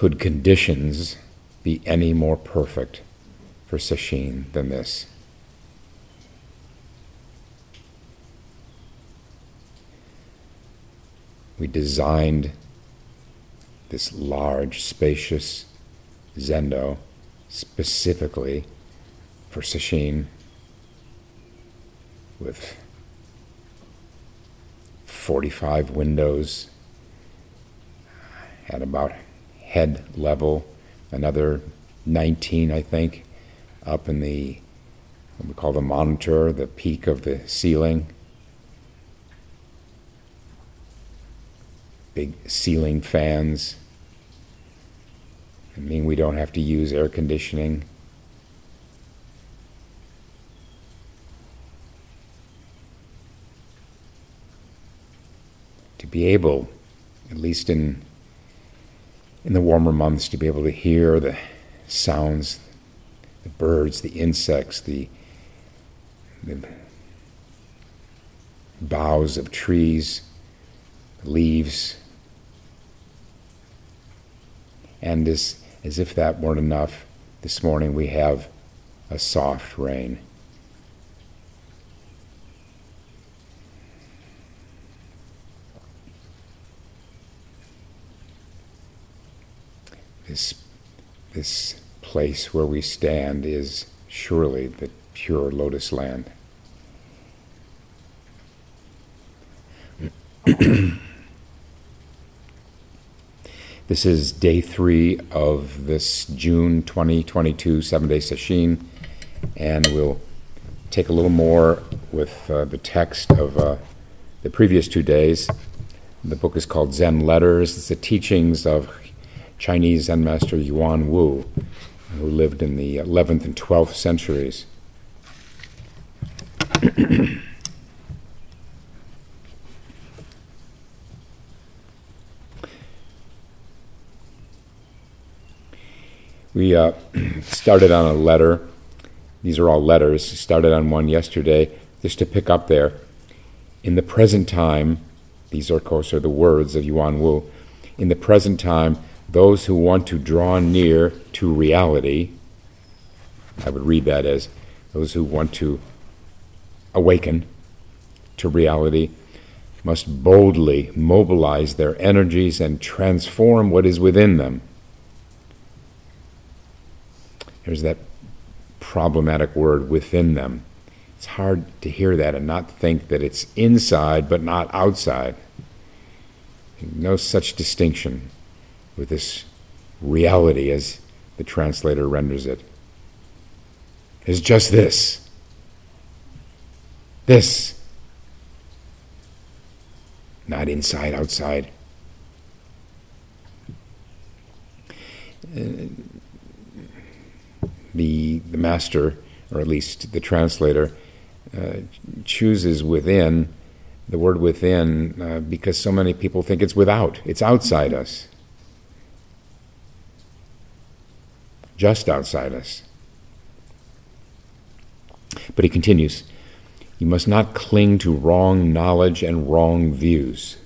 could conditions be any more perfect for Sesshin than this? We designed this large, spacious zendo specifically for Sesshin with 45 windows at about head level, another 19, I think, up in the what we call the monitor, the peak of the ceiling. Big ceiling fans. I mean, we don't have to use air conditioning. To be able, at least in in the warmer months to be able to hear the sounds, the birds, the insects, the, the boughs of trees, leaves. And as, as if that weren't enough, this morning we have a soft rain. This, this place where we stand is surely the pure lotus land. this is day three of this June 2022 seven day sesshin, and we'll take a little more with uh, the text of uh, the previous two days. The book is called Zen Letters. It's the teachings of Chinese Zen master Yuan Wu, who lived in the 11th and 12th centuries. we uh, started on a letter. These are all letters. Started on one yesterday, just to pick up there. In the present time, these are, of course, are the words of Yuan Wu. In the present time, those who want to draw near to reality, I would read that as those who want to awaken to reality, must boldly mobilize their energies and transform what is within them. There's that problematic word within them. It's hard to hear that and not think that it's inside but not outside. No such distinction with this reality as the translator renders it is just this. This. Not inside, outside. Uh, the, the master, or at least the translator, uh, chooses within, the word within, uh, because so many people think it's without, it's outside us. Just outside us. But he continues You must not cling to wrong knowledge and wrong views.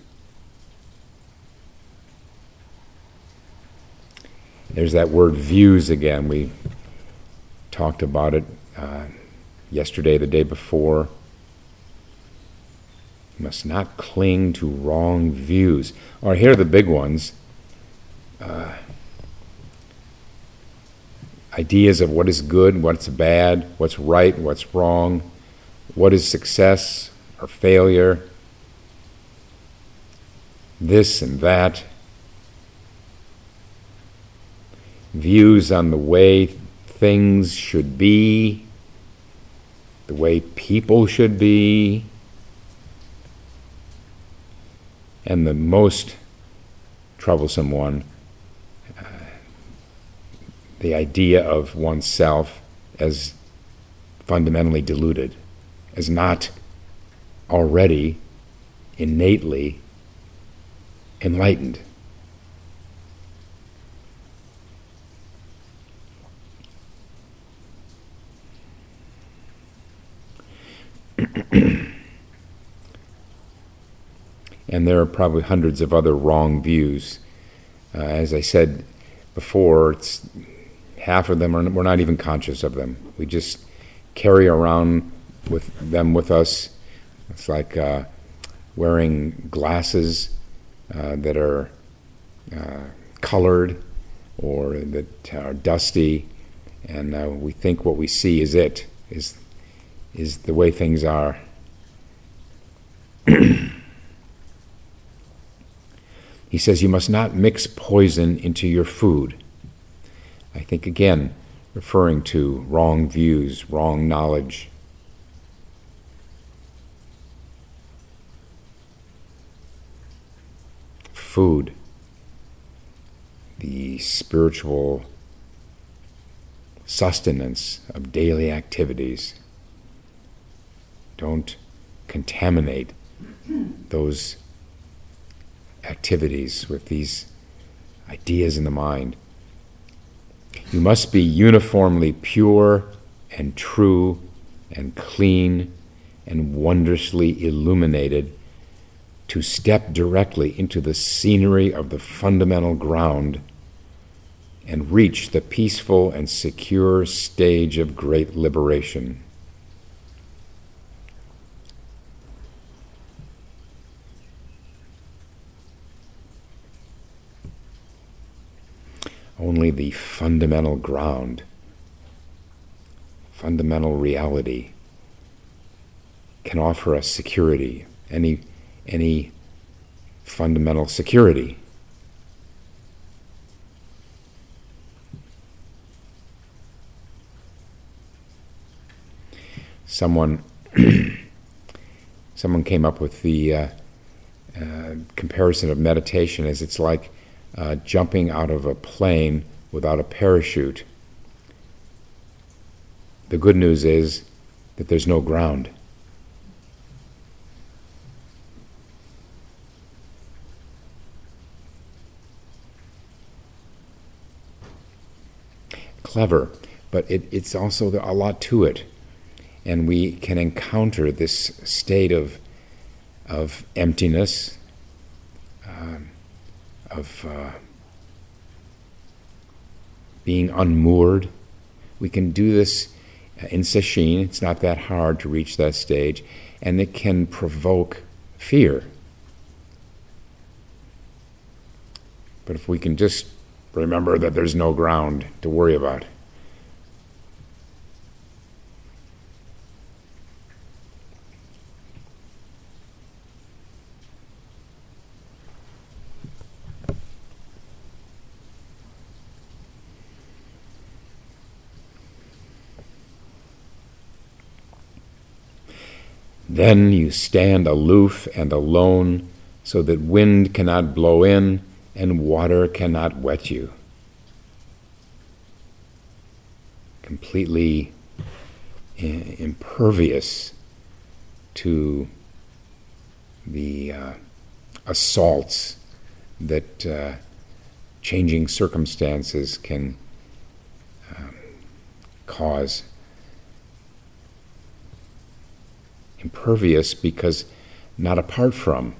There's that word views again. We talked about it uh, yesterday, the day before. You must not cling to wrong views. Or here are the big ones. Uh, ideas of what is good, what's bad, what's right, what's wrong, what is success or failure, this and that, views on the way things should be, the way people should be, and the most troublesome one the idea of oneself as fundamentally deluded, as not already innately enlightened. and there are probably hundreds of other wrong views. Uh, as I said before, it's half of them are we're not even conscious of them. We just carry around with them with us. It's like uh, wearing glasses uh, that are uh, colored or that are dusty, and uh, we think what we see is it is is the way things are. he says you must not mix poison into your food. I think again, referring to wrong views, wrong knowledge. Food, the spiritual sustenance of daily activities. Don't contaminate those activities with these ideas in the mind. You must be uniformly pure and true and clean and wondrously illuminated to step directly into the scenery of the fundamental ground and reach the peaceful and secure stage of great liberation. Only the fundamental ground, fundamental reality, can offer us security, any, any fundamental security. Someone, someone came up with the uh, uh, comparison of meditation as it's like uh, jumping out of a plane without a parachute. The good news is that there's no ground. Clever, but it, it's also a lot to it. And we can encounter this state of, of emptiness, um, of uh, being unmoored. We can do this in sesshin. It's not that hard to reach that stage, and it can provoke fear. But if we can just remember that there's no ground to worry about. Then you stand aloof and alone, so that wind cannot blow in and water cannot wet you. Completely impervious to the uh, assaults that uh, changing circumstances can um, cause. Impervious because not apart from.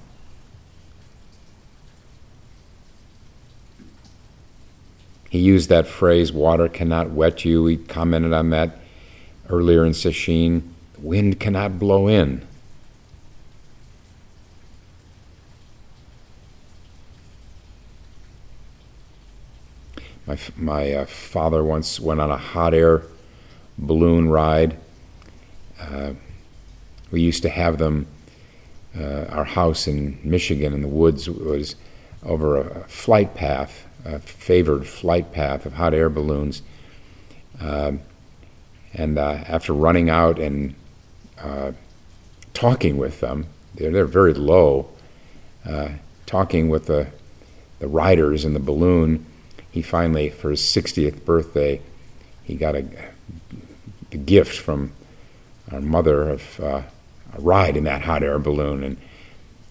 He used that phrase, water cannot wet you. He commented on that earlier in Sesshin. Wind cannot blow in. My, my uh, father once went on a hot air balloon ride. Uh, we used to have them. Uh, our house in Michigan in the woods was over a flight path, a favored flight path of hot air balloons. Uh, and uh, after running out and uh, talking with them, they're, they're very low, uh, talking with the, the riders in the balloon, he finally, for his 60th birthday, he got a, a gift from our mother of uh, ride in that hot air balloon. And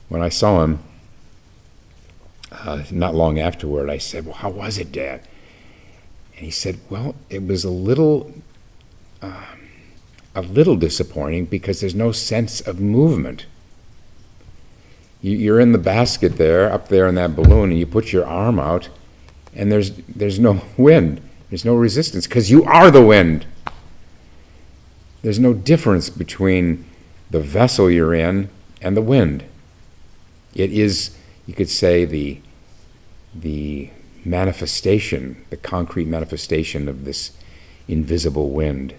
when I saw him, uh, not long afterward, I said, Well, how was it, Dad? And he said, Well, it was a little. Uh, a little disappointing because there's no sense of movement. You, you're in the basket there, up there in that balloon, and you put your arm out, and there's, there's no wind, there's no resistance, because you are the wind. There's no difference between the vessel you're in and the wind. It is, you could say, the, the manifestation, the concrete manifestation of this invisible wind.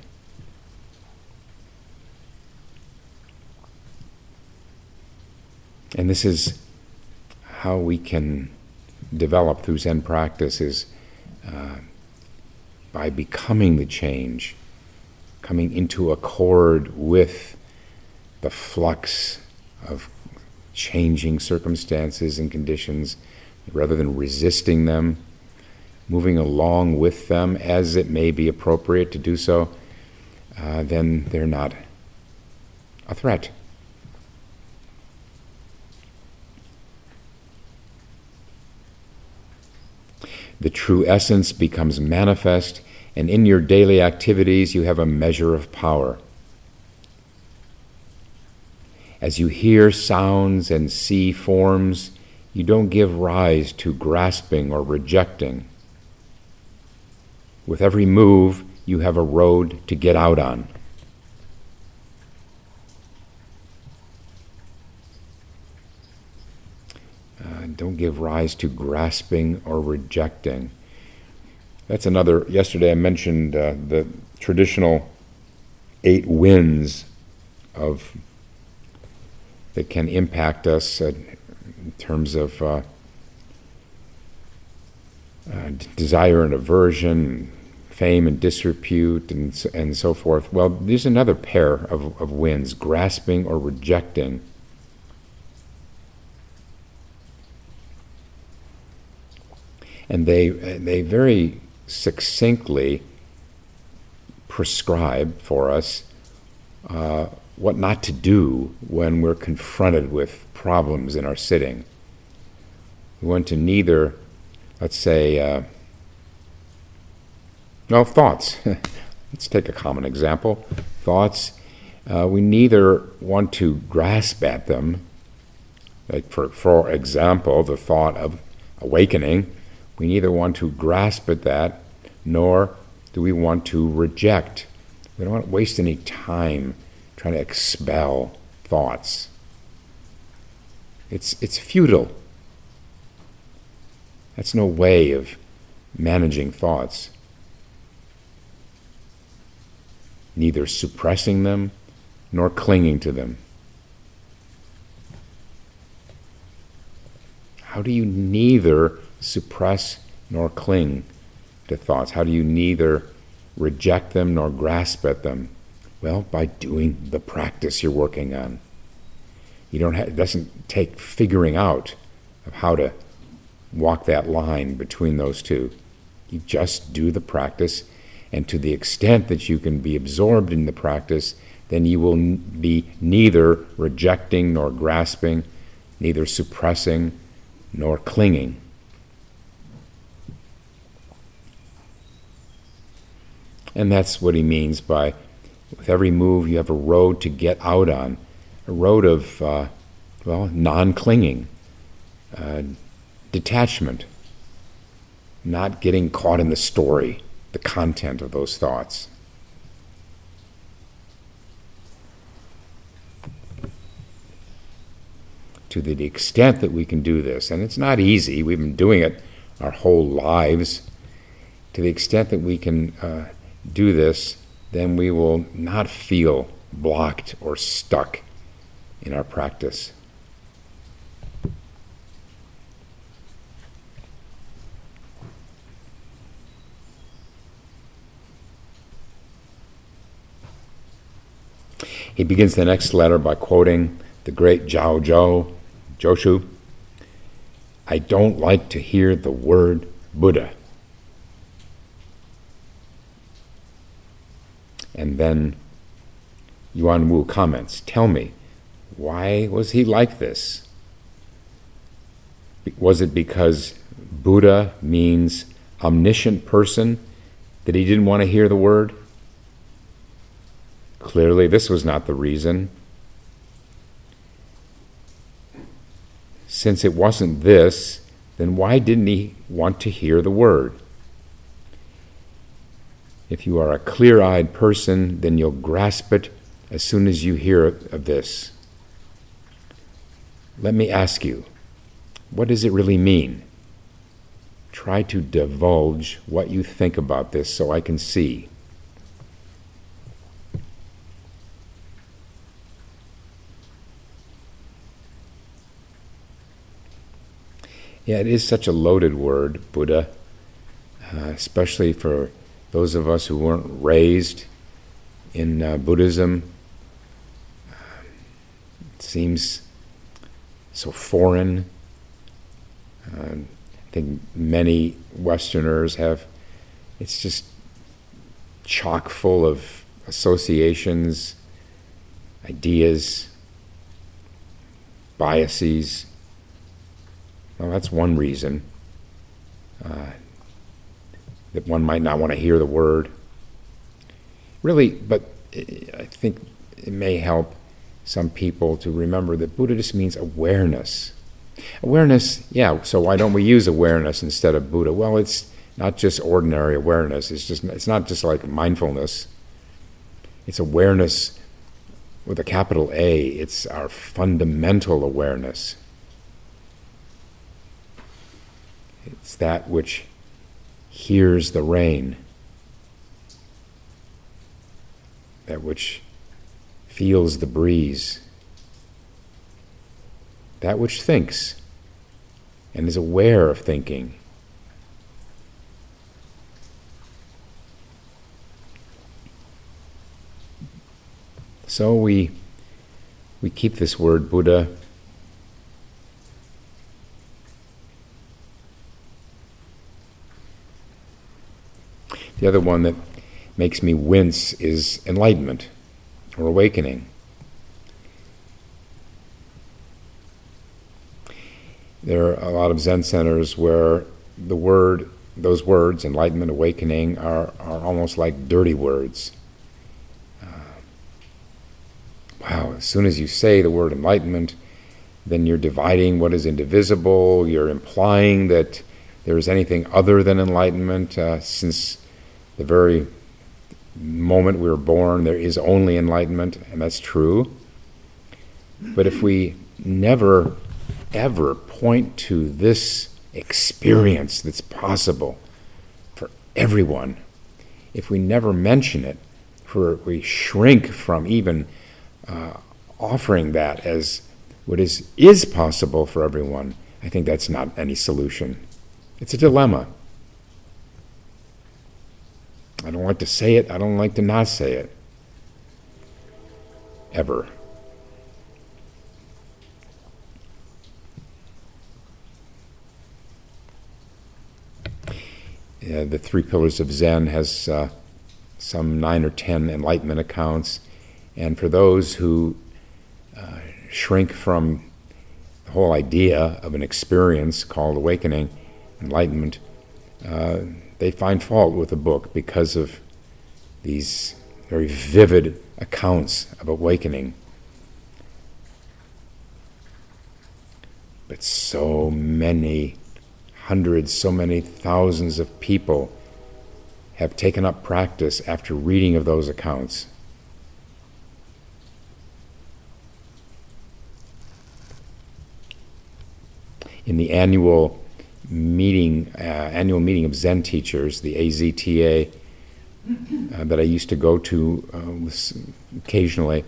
And this is how we can develop through Zen practice is uh, by becoming the change, coming into accord with the flux of changing circumstances and conditions rather than resisting them, moving along with them as it may be appropriate to do so, uh, then they're not a threat. The true essence becomes manifest, and in your daily activities, you have a measure of power. As you hear sounds and see forms, you don't give rise to grasping or rejecting. With every move, you have a road to get out on. Uh, don't give rise to grasping or rejecting. That's another. Yesterday I mentioned uh, the traditional eight winds of that can impact us uh, in terms of uh, uh, desire and aversion, fame and disrepute, and and so forth. Well, there's another pair of, of winds: grasping or rejecting. and they they very succinctly prescribe for us uh, what not to do when we're confronted with problems in our sitting. We want to neither, let's say, uh, well, thoughts. let's take a common example. Thoughts. Uh, we neither want to grasp at them, like for, for example, the thought of awakening we neither want to grasp at that, nor do we want to reject. We don't want to waste any time trying to expel thoughts. It's, it's futile. That's no way of managing thoughts. Neither suppressing them nor clinging to them. How do you neither suppress nor cling to thoughts? How do you neither reject them nor grasp at them? Well, by doing the practice you're working on. You don't have, it doesn't take figuring out of how to walk that line between those two. You just do the practice, and to the extent that you can be absorbed in the practice, then you will be neither rejecting nor grasping, neither suppressing nor clinging. And that's what he means by with every move you have a road to get out on, a road of, uh, well, non clinging, uh, detachment, not getting caught in the story, the content of those thoughts. To the extent that we can do this, and it's not easy, we've been doing it our whole lives, to the extent that we can uh, do this, then we will not feel blocked or stuck in our practice. He begins the next letter by quoting the great Zhao Zhou, Joshu. I don't like to hear the word Buddha. And then Yuan Wu comments Tell me, why was he like this? Was it because Buddha means omniscient person that he didn't want to hear the word? Clearly, this was not the reason. Since it wasn't this, then why didn't he want to hear the word? If you are a clear eyed person, then you'll grasp it as soon as you hear of this. Let me ask you, what does it really mean? Try to divulge what you think about this so I can see. Yeah, it is such a loaded word, Buddha, uh, especially for those of us who weren't raised in uh, Buddhism. It seems so foreign. Uh, I think many Westerners have, it's just chock full of associations, ideas, biases well, that's one reason uh, that one might not want to hear the word. Really, but I think it may help some people to remember that Buddha just means awareness. Awareness, yeah, so why don't we use awareness instead of Buddha? Well, it's not just ordinary awareness. It's just it's not just like mindfulness. It's awareness with a capital A. It's our fundamental awareness. It's that which hears the rain, that which feels the breeze, that which thinks and is aware of thinking. So we, we keep this word Buddha The other one that makes me wince is enlightenment or awakening. There are a lot of Zen centers where the word, those words, enlightenment, awakening, are, are almost like dirty words. Uh, wow, as soon as you say the word enlightenment, then you're dividing what is indivisible, you're implying that there is anything other than enlightenment, uh, since the very moment we were born, there is only enlightenment, and that's true. But if we never, ever point to this experience that's possible for everyone, if we never mention it, for we shrink from even uh, offering that as what is is possible for everyone, I think that's not any solution. It's a dilemma. I don't like to say it, I don't like to not say it. Ever. The Three Pillars of Zen has uh, some nine or ten enlightenment accounts, and for those who uh, shrink from the whole idea of an experience called awakening, enlightenment, uh, they find fault with the book because of these very vivid accounts of awakening. But so many hundreds, so many thousands of people have taken up practice after reading of those accounts. In the annual meeting, uh, annual meeting of Zen teachers, the AZTA, uh, that I used to go to uh, occasionally,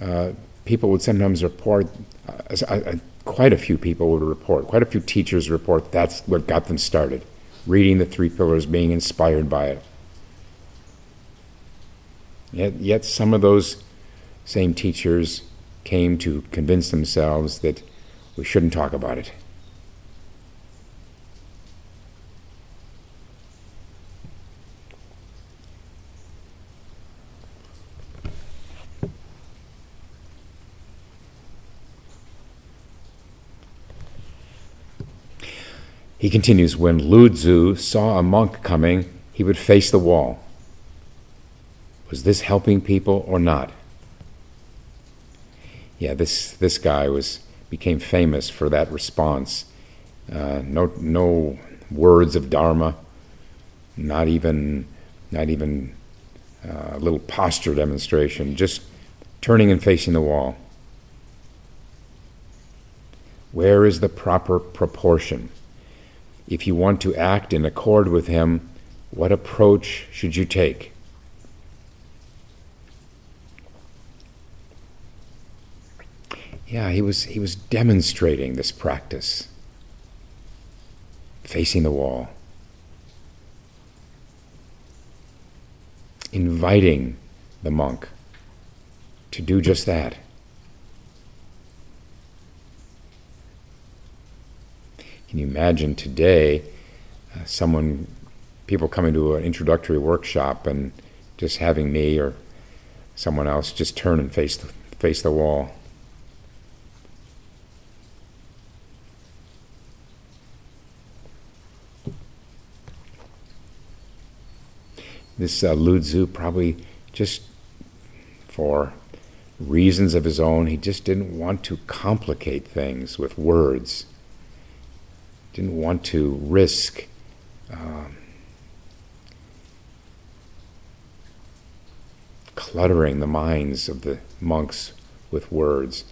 uh, people would sometimes report, uh, quite a few people would report, quite a few teachers report that's what got them started, reading the Three Pillars, being inspired by it. Yet, yet some of those same teachers came to convince themselves that we shouldn't talk about it. He continues When Lu Tzu saw a monk coming, he would face the wall. Was this helping people or not? Yeah, this, this guy was, became famous for that response. uh, no, no words of Dharma, not even, not even uh, a little posture demonstration, just turning and facing the wall. Where is the proper proportion? If you want to act in accord with Him, what approach should you take? Yeah, he was, he was demonstrating this practice, facing the wall, inviting the monk to do just that. Can you imagine today uh, someone, people coming to an introductory workshop and just having me or someone else just turn and face the, face the wall? This uh, Lu probably just for reasons of his own, he just didn't want to complicate things with words. Didn't want to risk um, cluttering the minds of the monks with words,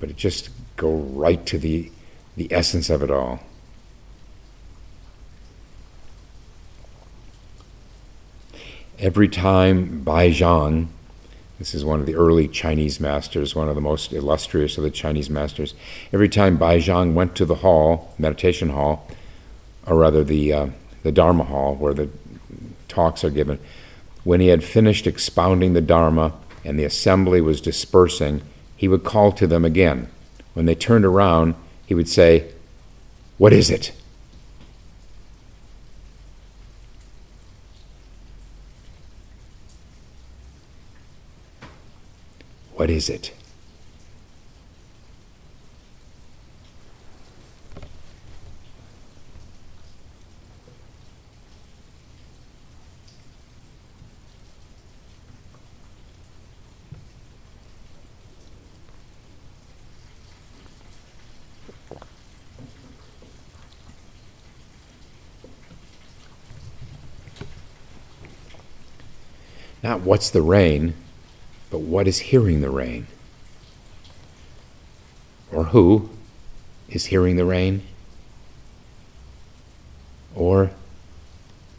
but it just go right to the the essence of it all. Every time Bai Zhang this is one of the early Chinese masters, one of the most illustrious of the Chinese masters. Every time Bai Zhang went to the hall, meditation hall, or rather the, uh, the Dharma hall where the talks are given, when he had finished expounding the Dharma and the assembly was dispersing, he would call to them again. When they turned around, he would say, What is it? What is it? Not what's the rain, but what is hearing the rain? Or who is hearing the rain? Or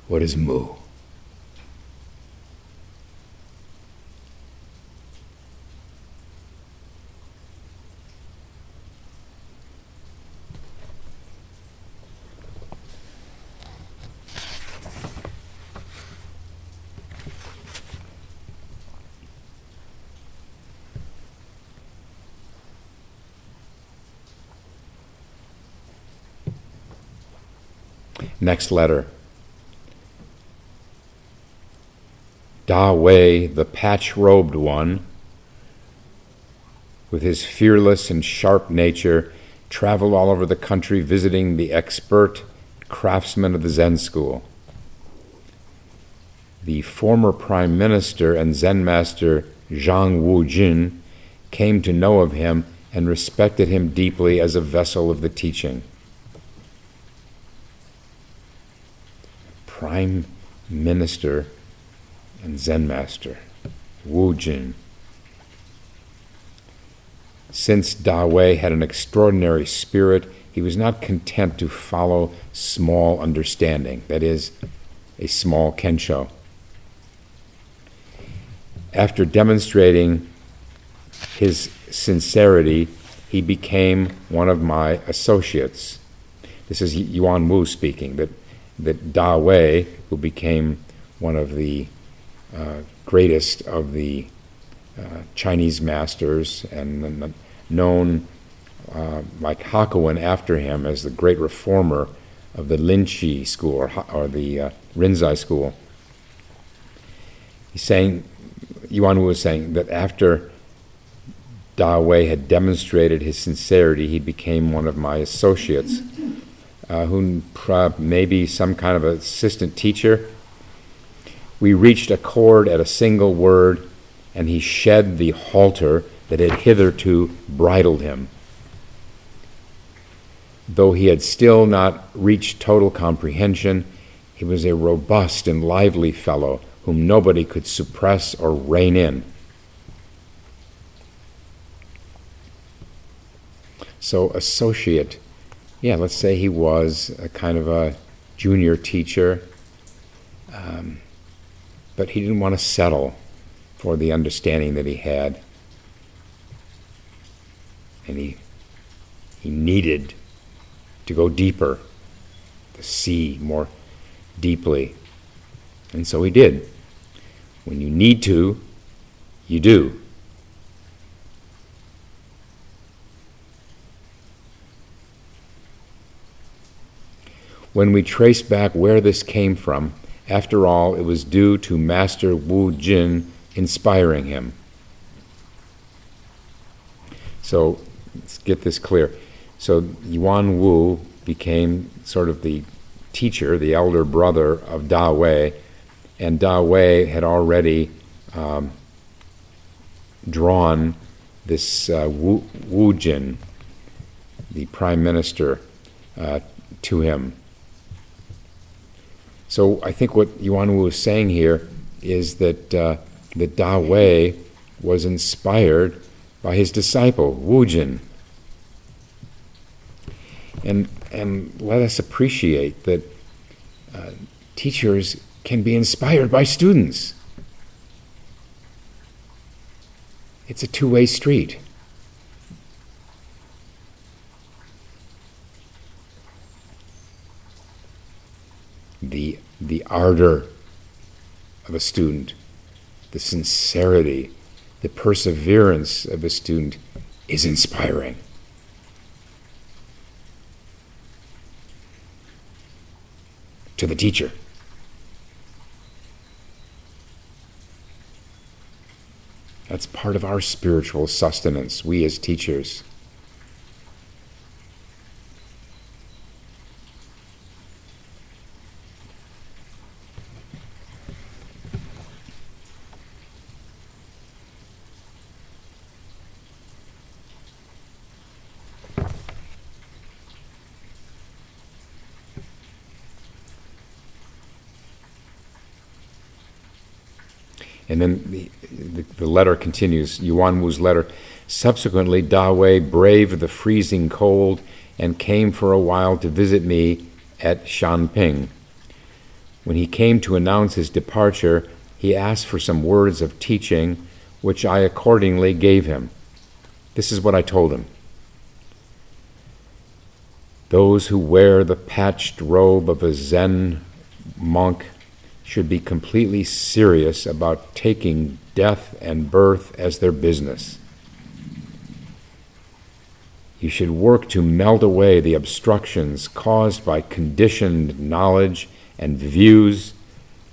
what is mu? Next letter. Da Hui, the patch robed one, with his fearless and sharp nature, traveled all over the country visiting the expert craftsmen of the Zen school. The former prime minister and Zen master Zhang Wujin came to know of him and respected him deeply as a vessel of the teaching. Prime minister and Zen master, Wu Jin. Since Da Hui had an extraordinary spirit, he was not content to follow small understanding, that is, a small kensho. After demonstrating his sincerity, he became one of my associates. This is Yuan Wu speaking, that that Da Hui, who became one of the uh, greatest of the uh, Chinese masters and known uh, like Hakuin after him as the great reformer of the Linji school or, or the uh, Rinzai school. He's saying, Yuan Wu was saying that after Da Hui had demonstrated his sincerity, he became one of my associates uh, who may be some kind of assistant teacher. We reached accord at a single word, and he shed the halter that had hitherto bridled him. though he had still not reached total comprehension, he was a robust and lively fellow whom nobody could suppress or rein in. So, associate, yeah, let's say he was a kind of a junior teacher, um, but he didn't want to settle for the understanding that he had. And he, he needed to go deeper, to see more deeply. And so he did. When you need to, you do. When we trace back where this came from, after all, it was due to Master Wu Jin inspiring him. So let's get this clear. So Yuan Wu became sort of the teacher, the elder brother of Da Hui, and Da Hui had already um, drawn this uh, Wu, Wu Jin, the prime minister, uh, to him. So I think what Yuan Wu is saying here is that uh, that Da Hui was inspired by his disciple Wu Jin. And, and let us appreciate that uh, teachers can be inspired by students. It's a two way street. The, the ardor of a student the sincerity, the perseverance of a student is inspiring. To the teacher. That's part of our spiritual sustenance, we as teachers. And then the, the, the letter continues, Yuan Wu's letter. Subsequently, Da Hui braved the freezing cold and came for a while to visit me at Shanping. When he came to announce his departure, he asked for some words of teaching, which I accordingly gave him. This is what I told him. Those who wear the patched robe of a Zen monk should be completely serious about taking death and birth as their business. You should work to melt away the obstructions caused by conditioned knowledge and views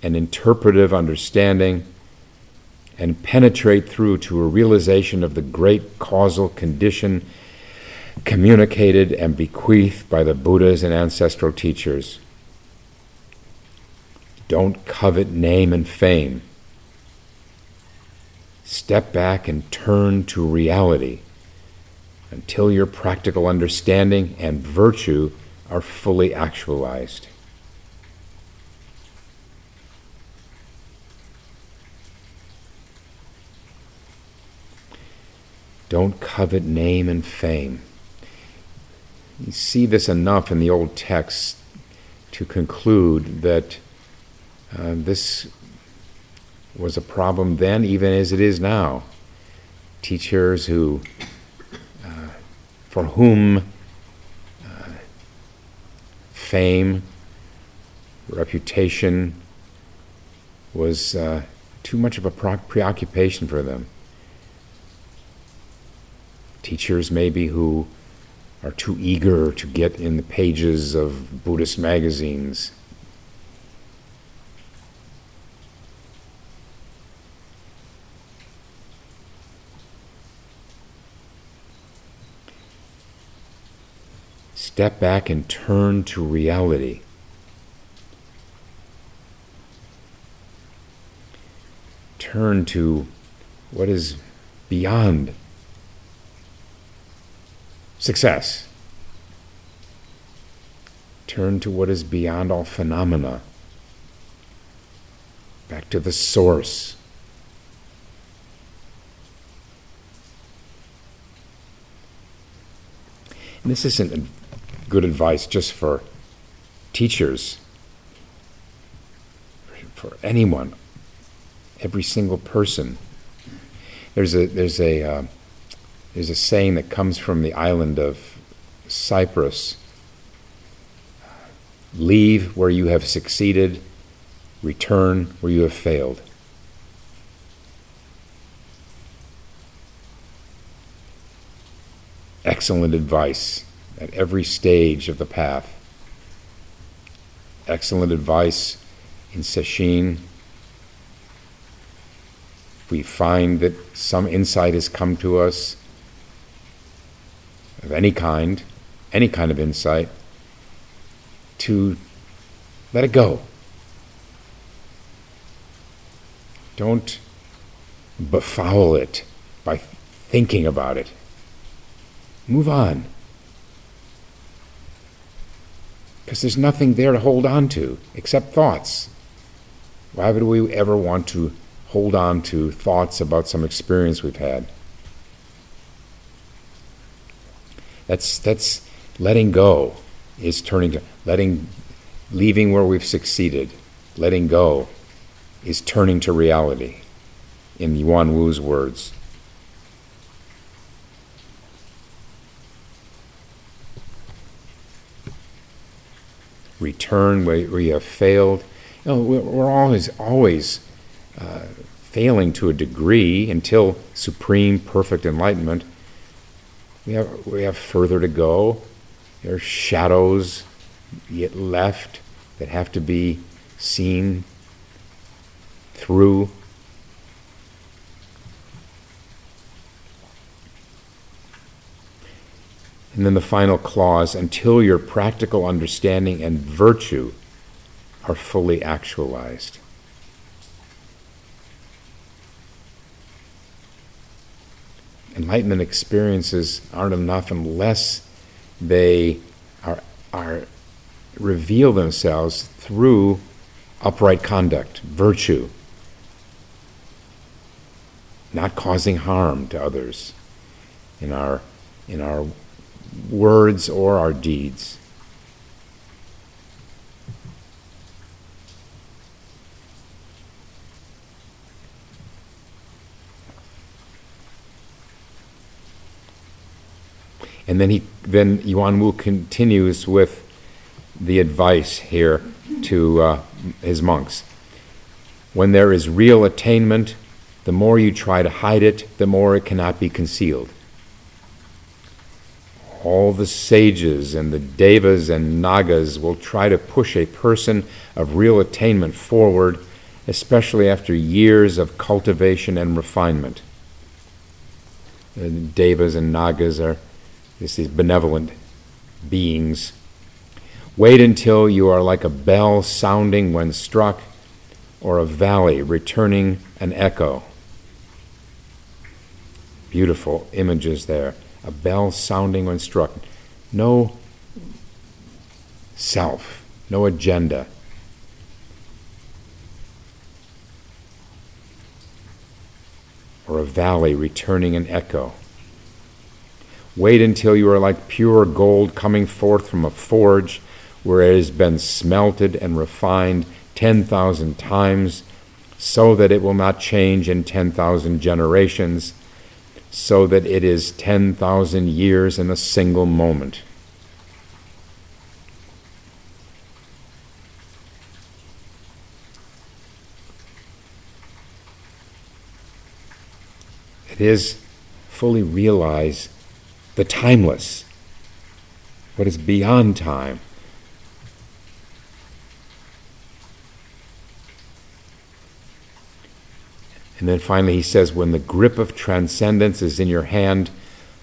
and interpretive understanding and penetrate through to a realization of the great causal condition communicated and bequeathed by the Buddhas and ancestral teachers. Don't covet name and fame. Step back and turn to reality until your practical understanding and virtue are fully actualized. Don't covet name and fame. You see this enough in the old texts to conclude that uh, this was a problem then, even as it is now. Teachers who, uh, for whom uh, fame, reputation was uh, too much of a preoccupation for them. Teachers, maybe, who are too eager to get in the pages of Buddhist magazines step back and turn to reality. Turn to what is beyond success. Turn to what is beyond all phenomena. Back to the source. And this isn't good advice just for teachers, for anyone, every single person. There's a there's a uh, there's a saying that comes from the island of Cyprus. Leave where you have succeeded, return where you have failed. Excellent advice at every stage of the path. Excellent advice in Sesshin. We find that some insight has come to us of any kind, any kind of insight, to let it go. Don't befoul it by thinking about it. Move on. Because there's nothing there to hold on to except thoughts. Why would we ever want to hold on to thoughts about some experience we've had? That's, that's letting go, is turning to letting, leaving where we've succeeded. Letting go is turning to reality, in Yuan Wu's words. Return where, where you have failed. You know, we're always, always uh, failing to a degree until supreme, perfect enlightenment. We have, we have further to go. There are shadows yet left that have to be seen through. And then the final clause until your practical understanding and virtue are fully actualized. Enlightenment experiences aren't enough unless they are, are reveal themselves through upright conduct, virtue, not causing harm to others in our in our words or our deeds. And then he then Yuan Wu continues with the advice here to uh, his monks. When there is real attainment, the more you try to hide it, the more it cannot be concealed all the sages and the devas and nagas will try to push a person of real attainment forward, especially after years of cultivation and refinement. The devas and nagas are these benevolent beings. Wait until you are like a bell sounding when struck, or a valley returning an echo. Beautiful images there a bell sounding when struck. No self, no agenda. Or a valley returning an echo. Wait until you are like pure gold coming forth from a forge where it has been smelted and refined 10,000 times, so that it will not change in 10,000 generations so that it is 10,000 years in a single moment. It is fully realize the timeless, what is beyond time. And then finally, he says, When the grip of transcendence is in your hand,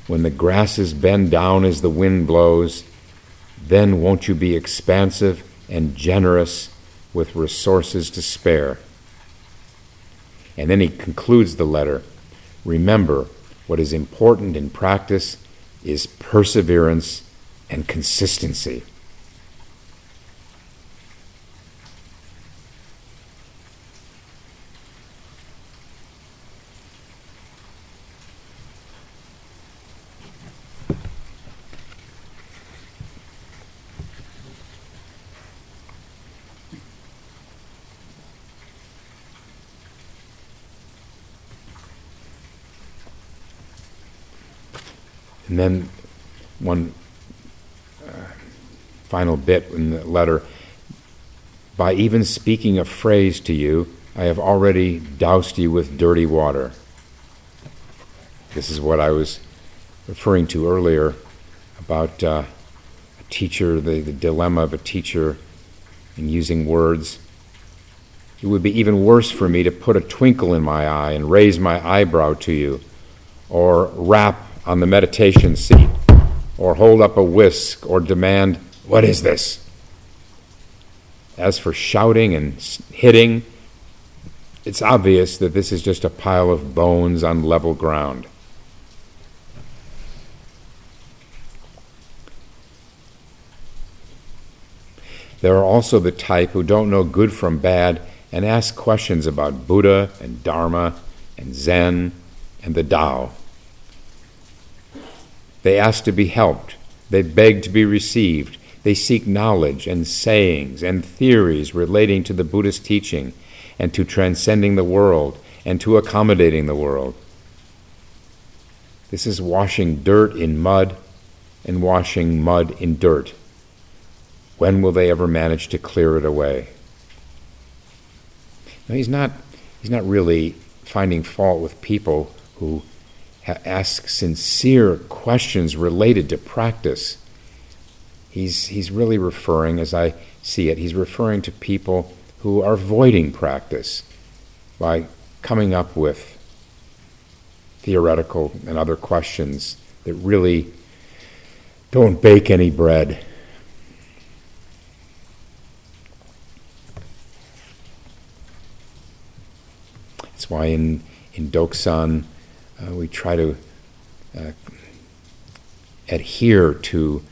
when the grasses bend down as the wind blows, then won't you be expansive and generous with resources to spare? And then he concludes the letter Remember, what is important in practice is perseverance and consistency. And then one uh, final bit in the letter by even speaking a phrase to you, I have already doused you with dirty water. This is what I was referring to earlier about uh, a teacher, the, the dilemma of a teacher in using words. It would be even worse for me to put a twinkle in my eye and raise my eyebrow to you, or rap on the meditation seat, or hold up a whisk, or demand, What is this? As for shouting and hitting, it's obvious that this is just a pile of bones on level ground. There are also the type who don't know good from bad and ask questions about Buddha and Dharma and Zen and the Tao. They ask to be helped, they beg to be received, they seek knowledge and sayings and theories relating to the Buddhist teaching and to transcending the world and to accommodating the world. This is washing dirt in mud and washing mud in dirt. When will they ever manage to clear it away? Now, he's not, he's not really finding fault with people who ask sincere questions related to practice. He's, he's really referring, as I see it, he's referring to people who are avoiding practice by coming up with theoretical and other questions that really don't bake any bread. That's why in, in Doksan uh, we try to uh, adhere to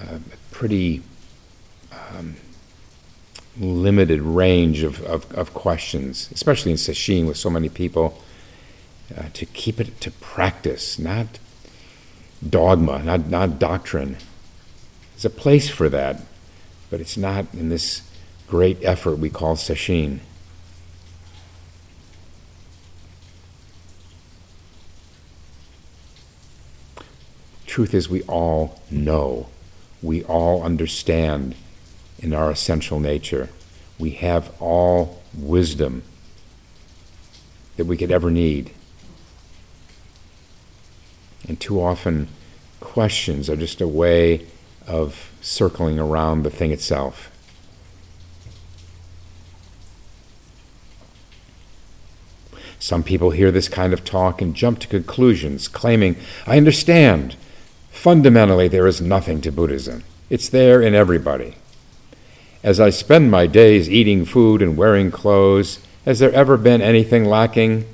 uh, a pretty um, limited range of, of, of, questions, especially in Sesshin with so many people, uh, to keep it to practice, not dogma, not, not doctrine. There's a place for that, but it's not in this great effort we call Sesshin. Truth is, we all know, we all understand in our essential nature. We have all wisdom that we could ever need. And too often, questions are just a way of circling around the thing itself. Some people hear this kind of talk and jump to conclusions, claiming, I understand. Fundamentally, there is nothing to Buddhism. It's there in everybody. As I spend my days eating food and wearing clothes, has there ever been anything lacking?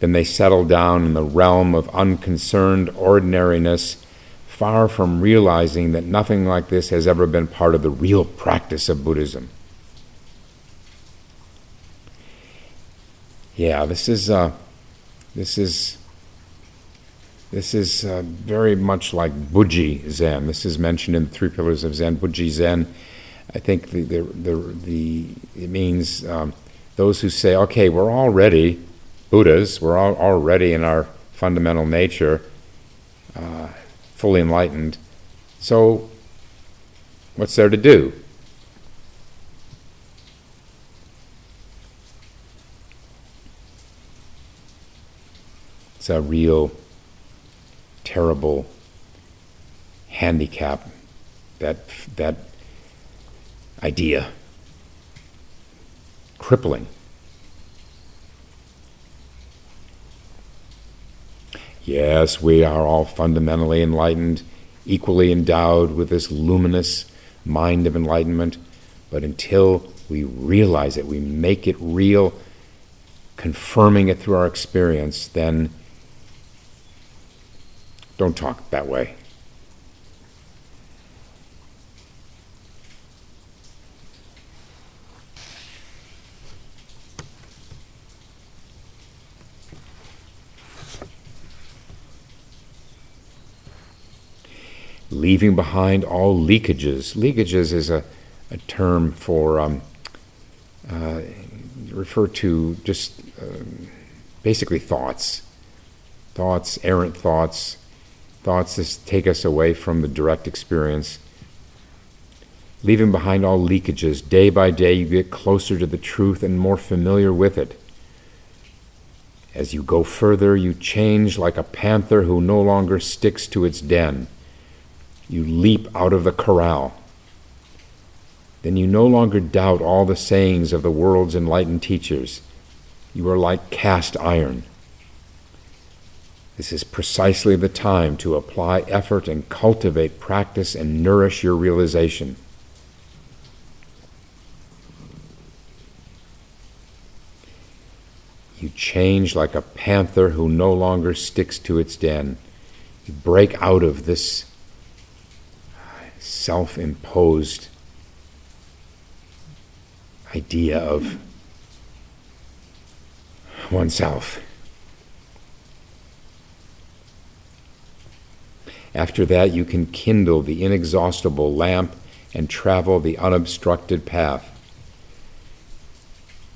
Then they settle down in the realm of unconcerned ordinariness, far from realizing that nothing like this has ever been part of the real practice of Buddhism. Yeah, this is uh, this is this is uh, very much like Buji Zen. This is mentioned in the Three Pillars of Zen. Buji Zen, I think the, the, the, the it means um, those who say, okay, we're already Buddhas, we're all already in our fundamental nature, uh, fully enlightened. So, what's there to do? It's a real terrible handicap, that, that idea. Crippling. Yes, we are all fundamentally enlightened, equally endowed with this luminous mind of enlightenment, but until we realize it, we make it real, confirming it through our experience, then don't talk that way. Leaving behind all leakages. Leakages is a, a term for um, uh, refer to just uh, basically thoughts, thoughts, errant thoughts, thoughts that take us away from the direct experience. Leaving behind all leakages, day by day you get closer to the truth and more familiar with it. As you go further, you change like a panther who no longer sticks to its den. You leap out of the corral. Then you no longer doubt all the sayings of the world's enlightened teachers. You are like cast iron. This is precisely the time to apply effort and cultivate practice and nourish your realization. You change like a panther who no longer sticks to its den. You break out of this self imposed idea of oneself. After that, you can kindle the inexhaustible lamp and travel the unobstructed path.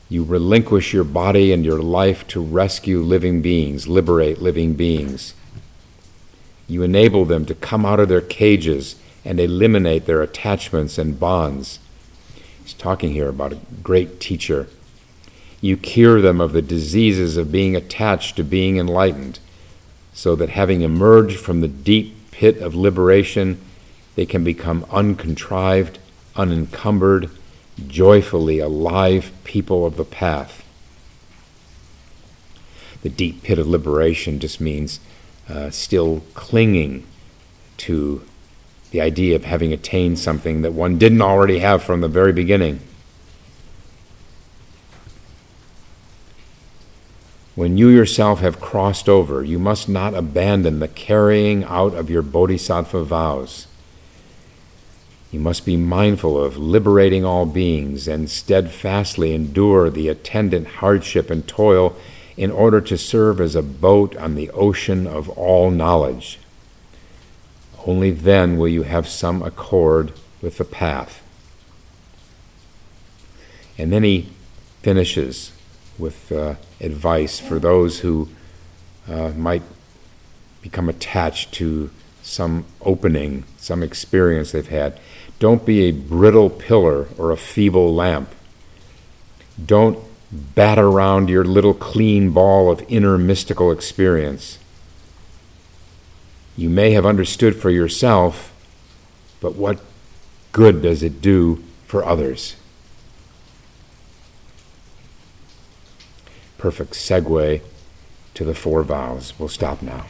You relinquish your body and your life to rescue living beings, liberate living beings. You enable them to come out of their cages and eliminate their attachments and bonds. He's talking here about a great teacher. You cure them of the diseases of being attached to being enlightened, so that having emerged from the deep pit of liberation, they can become uncontrived, unencumbered, joyfully alive people of the path. The deep pit of liberation just means uh, still clinging to the idea of having attained something that one didn't already have from the very beginning. When you yourself have crossed over, you must not abandon the carrying out of your bodhisattva vows. You must be mindful of liberating all beings and steadfastly endure the attendant hardship and toil in order to serve as a boat on the ocean of all knowledge. Only then will you have some accord with the path. And then he finishes with uh, advice for those who uh, might become attached to some opening, some experience they've had. Don't be a brittle pillar or a feeble lamp. Don't bat around your little clean ball of inner mystical experience. You may have understood for yourself, but what good does it do for others? Perfect segue to the four vows. We'll stop now.